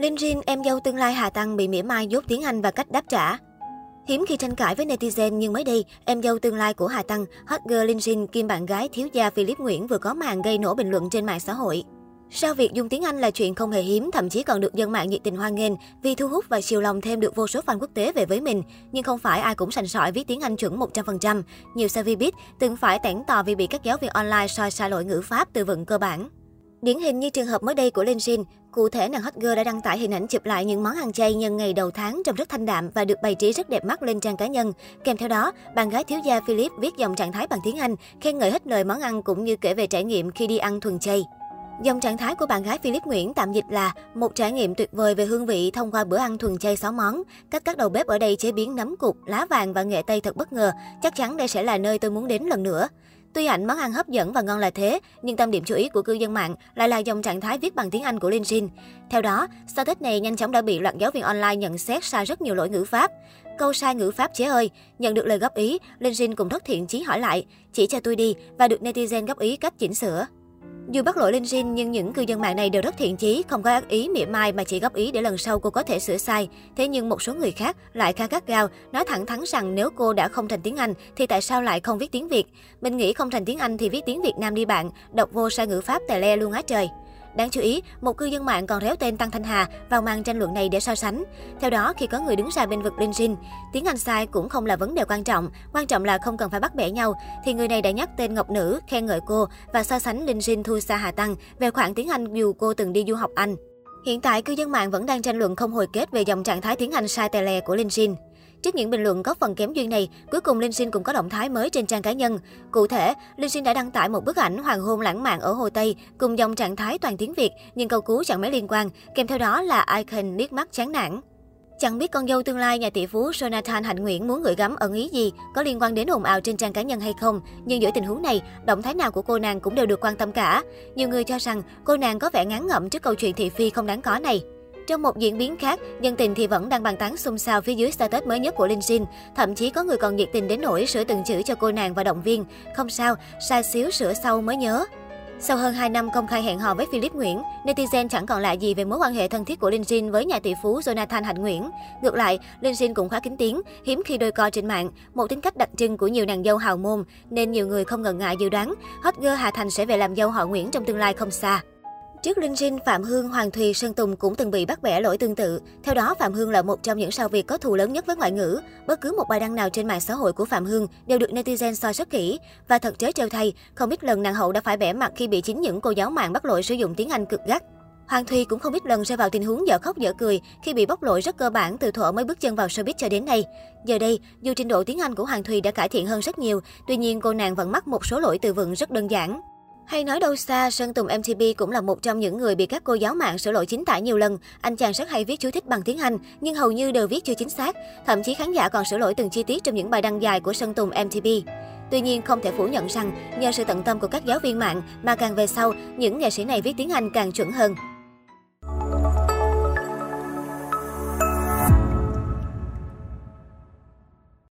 Linh Jin, em dâu tương lai Hà Tăng bị mỉa mai dốt tiếng Anh và cách đáp trả. Hiếm khi tranh cãi với netizen nhưng mới đây, em dâu tương lai của Hà Tăng, hot girl Linh Jin kim bạn gái thiếu gia Philip Nguyễn vừa có màn gây nổ bình luận trên mạng xã hội. Sao việc dùng tiếng Anh là chuyện không hề hiếm, thậm chí còn được dân mạng nhiệt tình hoan nghênh vì thu hút và chiều lòng thêm được vô số fan quốc tế về với mình. Nhưng không phải ai cũng sành sỏi viết tiếng Anh chuẩn 100%. Nhiều Savvy biết từng phải tẻn tò vì bị các giáo viên online soi sai lỗi ngữ pháp từ vựng cơ bản. Điển hình như trường hợp mới đây của Linh Jin, cụ thể nàng hot girl đã đăng tải hình ảnh chụp lại những món ăn chay nhân ngày đầu tháng trông rất thanh đạm và được bày trí rất đẹp mắt lên trang cá nhân. Kèm theo đó, bạn gái thiếu gia Philip viết dòng trạng thái bằng tiếng Anh, khen ngợi hết lời món ăn cũng như kể về trải nghiệm khi đi ăn thuần chay. Dòng trạng thái của bạn gái Philip Nguyễn tạm dịch là một trải nghiệm tuyệt vời về hương vị thông qua bữa ăn thuần chay 6 món. Các các đầu bếp ở đây chế biến nấm cục, lá vàng và nghệ tây thật bất ngờ. Chắc chắn đây sẽ là nơi tôi muốn đến lần nữa. Tuy ảnh món ăn hấp dẫn và ngon là thế, nhưng tâm điểm chú ý của cư dân mạng lại là dòng trạng thái viết bằng tiếng Anh của Linh Jin. Theo đó, status này nhanh chóng đã bị loạt giáo viên online nhận xét sai rất nhiều lỗi ngữ pháp. Câu sai ngữ pháp chế ơi, nhận được lời góp ý, Linh Jin cùng rất thiện chí hỏi lại, chỉ cho tôi đi và được netizen góp ý cách chỉnh sửa. Dù bắt lỗi Linh Jin nhưng những cư dân mạng này đều rất thiện chí, không có ác ý mỉa mai mà chỉ góp ý để lần sau cô có thể sửa sai. Thế nhưng một số người khác lại khá gắt gao, nói thẳng thắn rằng nếu cô đã không thành tiếng Anh thì tại sao lại không viết tiếng Việt? Mình nghĩ không thành tiếng Anh thì viết tiếng Việt Nam đi bạn, đọc vô sai ngữ pháp tè le luôn á trời. Đáng chú ý, một cư dân mạng còn réo tên Tăng Thanh Hà vào màn tranh luận này để so sánh. Theo đó, khi có người đứng ra bên vực Linh Jin, tiếng Anh sai cũng không là vấn đề quan trọng, quan trọng là không cần phải bắt bẻ nhau, thì người này đã nhắc tên Ngọc Nữ, khen ngợi cô và so sánh Linh Jin thu xa Hà Tăng về khoảng tiếng Anh dù cô từng đi du học Anh. Hiện tại, cư dân mạng vẫn đang tranh luận không hồi kết về dòng trạng thái tiếng Anh sai tè lè của Linh Jin. Trước những bình luận có phần kém duyên này, cuối cùng Linh Sinh cũng có động thái mới trên trang cá nhân. Cụ thể, Linh Sinh đã đăng tải một bức ảnh hoàng hôn lãng mạn ở Hồ Tây cùng dòng trạng thái toàn tiếng Việt, nhưng câu cú chẳng mấy liên quan, kèm theo đó là icon liếc mắt chán nản. Chẳng biết con dâu tương lai nhà tỷ phú Jonathan Hạnh Nguyễn muốn gửi gắm ẩn ý gì, có liên quan đến ồn ào trên trang cá nhân hay không, nhưng giữa tình huống này, động thái nào của cô nàng cũng đều được quan tâm cả. Nhiều người cho rằng cô nàng có vẻ ngán ngẩm trước câu chuyện thị phi không đáng có này. Trong một diễn biến khác, dân tình thì vẫn đang bàn tán xôn xao phía dưới status mới nhất của Linh Jin. Thậm chí có người còn nhiệt tình đến nỗi sửa từng chữ cho cô nàng và động viên. Không sao, sai xíu sửa sau mới nhớ. Sau hơn 2 năm công khai hẹn hò với Philip Nguyễn, netizen chẳng còn lại gì về mối quan hệ thân thiết của Linh Jin với nhà tỷ phú Jonathan Hạnh Nguyễn. Ngược lại, Linh Jin cũng khá kín tiếng, hiếm khi đôi co trên mạng, một tính cách đặc trưng của nhiều nàng dâu hào môn, nên nhiều người không ngần ngại dự đoán hot girl Hà Thành sẽ về làm dâu họ Nguyễn trong tương lai không xa. Trước Linh Jin, Phạm Hương, Hoàng Thùy, Sơn Tùng cũng từng bị bắt bẻ lỗi tương tự. Theo đó, Phạm Hương là một trong những sao Việt có thù lớn nhất với ngoại ngữ. Bất cứ một bài đăng nào trên mạng xã hội của Phạm Hương đều được netizen soi rất kỹ. Và thật trớ trêu thay, không biết lần nàng hậu đã phải bẻ mặt khi bị chính những cô giáo mạng bắt lỗi sử dụng tiếng Anh cực gắt. Hoàng Thùy cũng không biết lần rơi vào tình huống dở khóc dở cười khi bị bóc lỗi rất cơ bản từ thuở mới bước chân vào showbiz cho đến nay. Giờ đây, dù trình độ tiếng Anh của Hoàng Thùy đã cải thiện hơn rất nhiều, tuy nhiên cô nàng vẫn mắc một số lỗi từ vựng rất đơn giản. Hay nói đâu xa, Sơn Tùng MTP cũng là một trong những người bị các cô giáo mạng sửa lỗi chính tả nhiều lần. Anh chàng rất hay viết chú thích bằng tiếng Anh, nhưng hầu như đều viết chưa chính xác. Thậm chí khán giả còn sửa lỗi từng chi tiết trong những bài đăng dài của Sơn Tùng MTP. Tuy nhiên, không thể phủ nhận rằng, nhờ sự tận tâm của các giáo viên mạng mà càng về sau, những nghệ sĩ này viết tiếng Anh càng chuẩn hơn.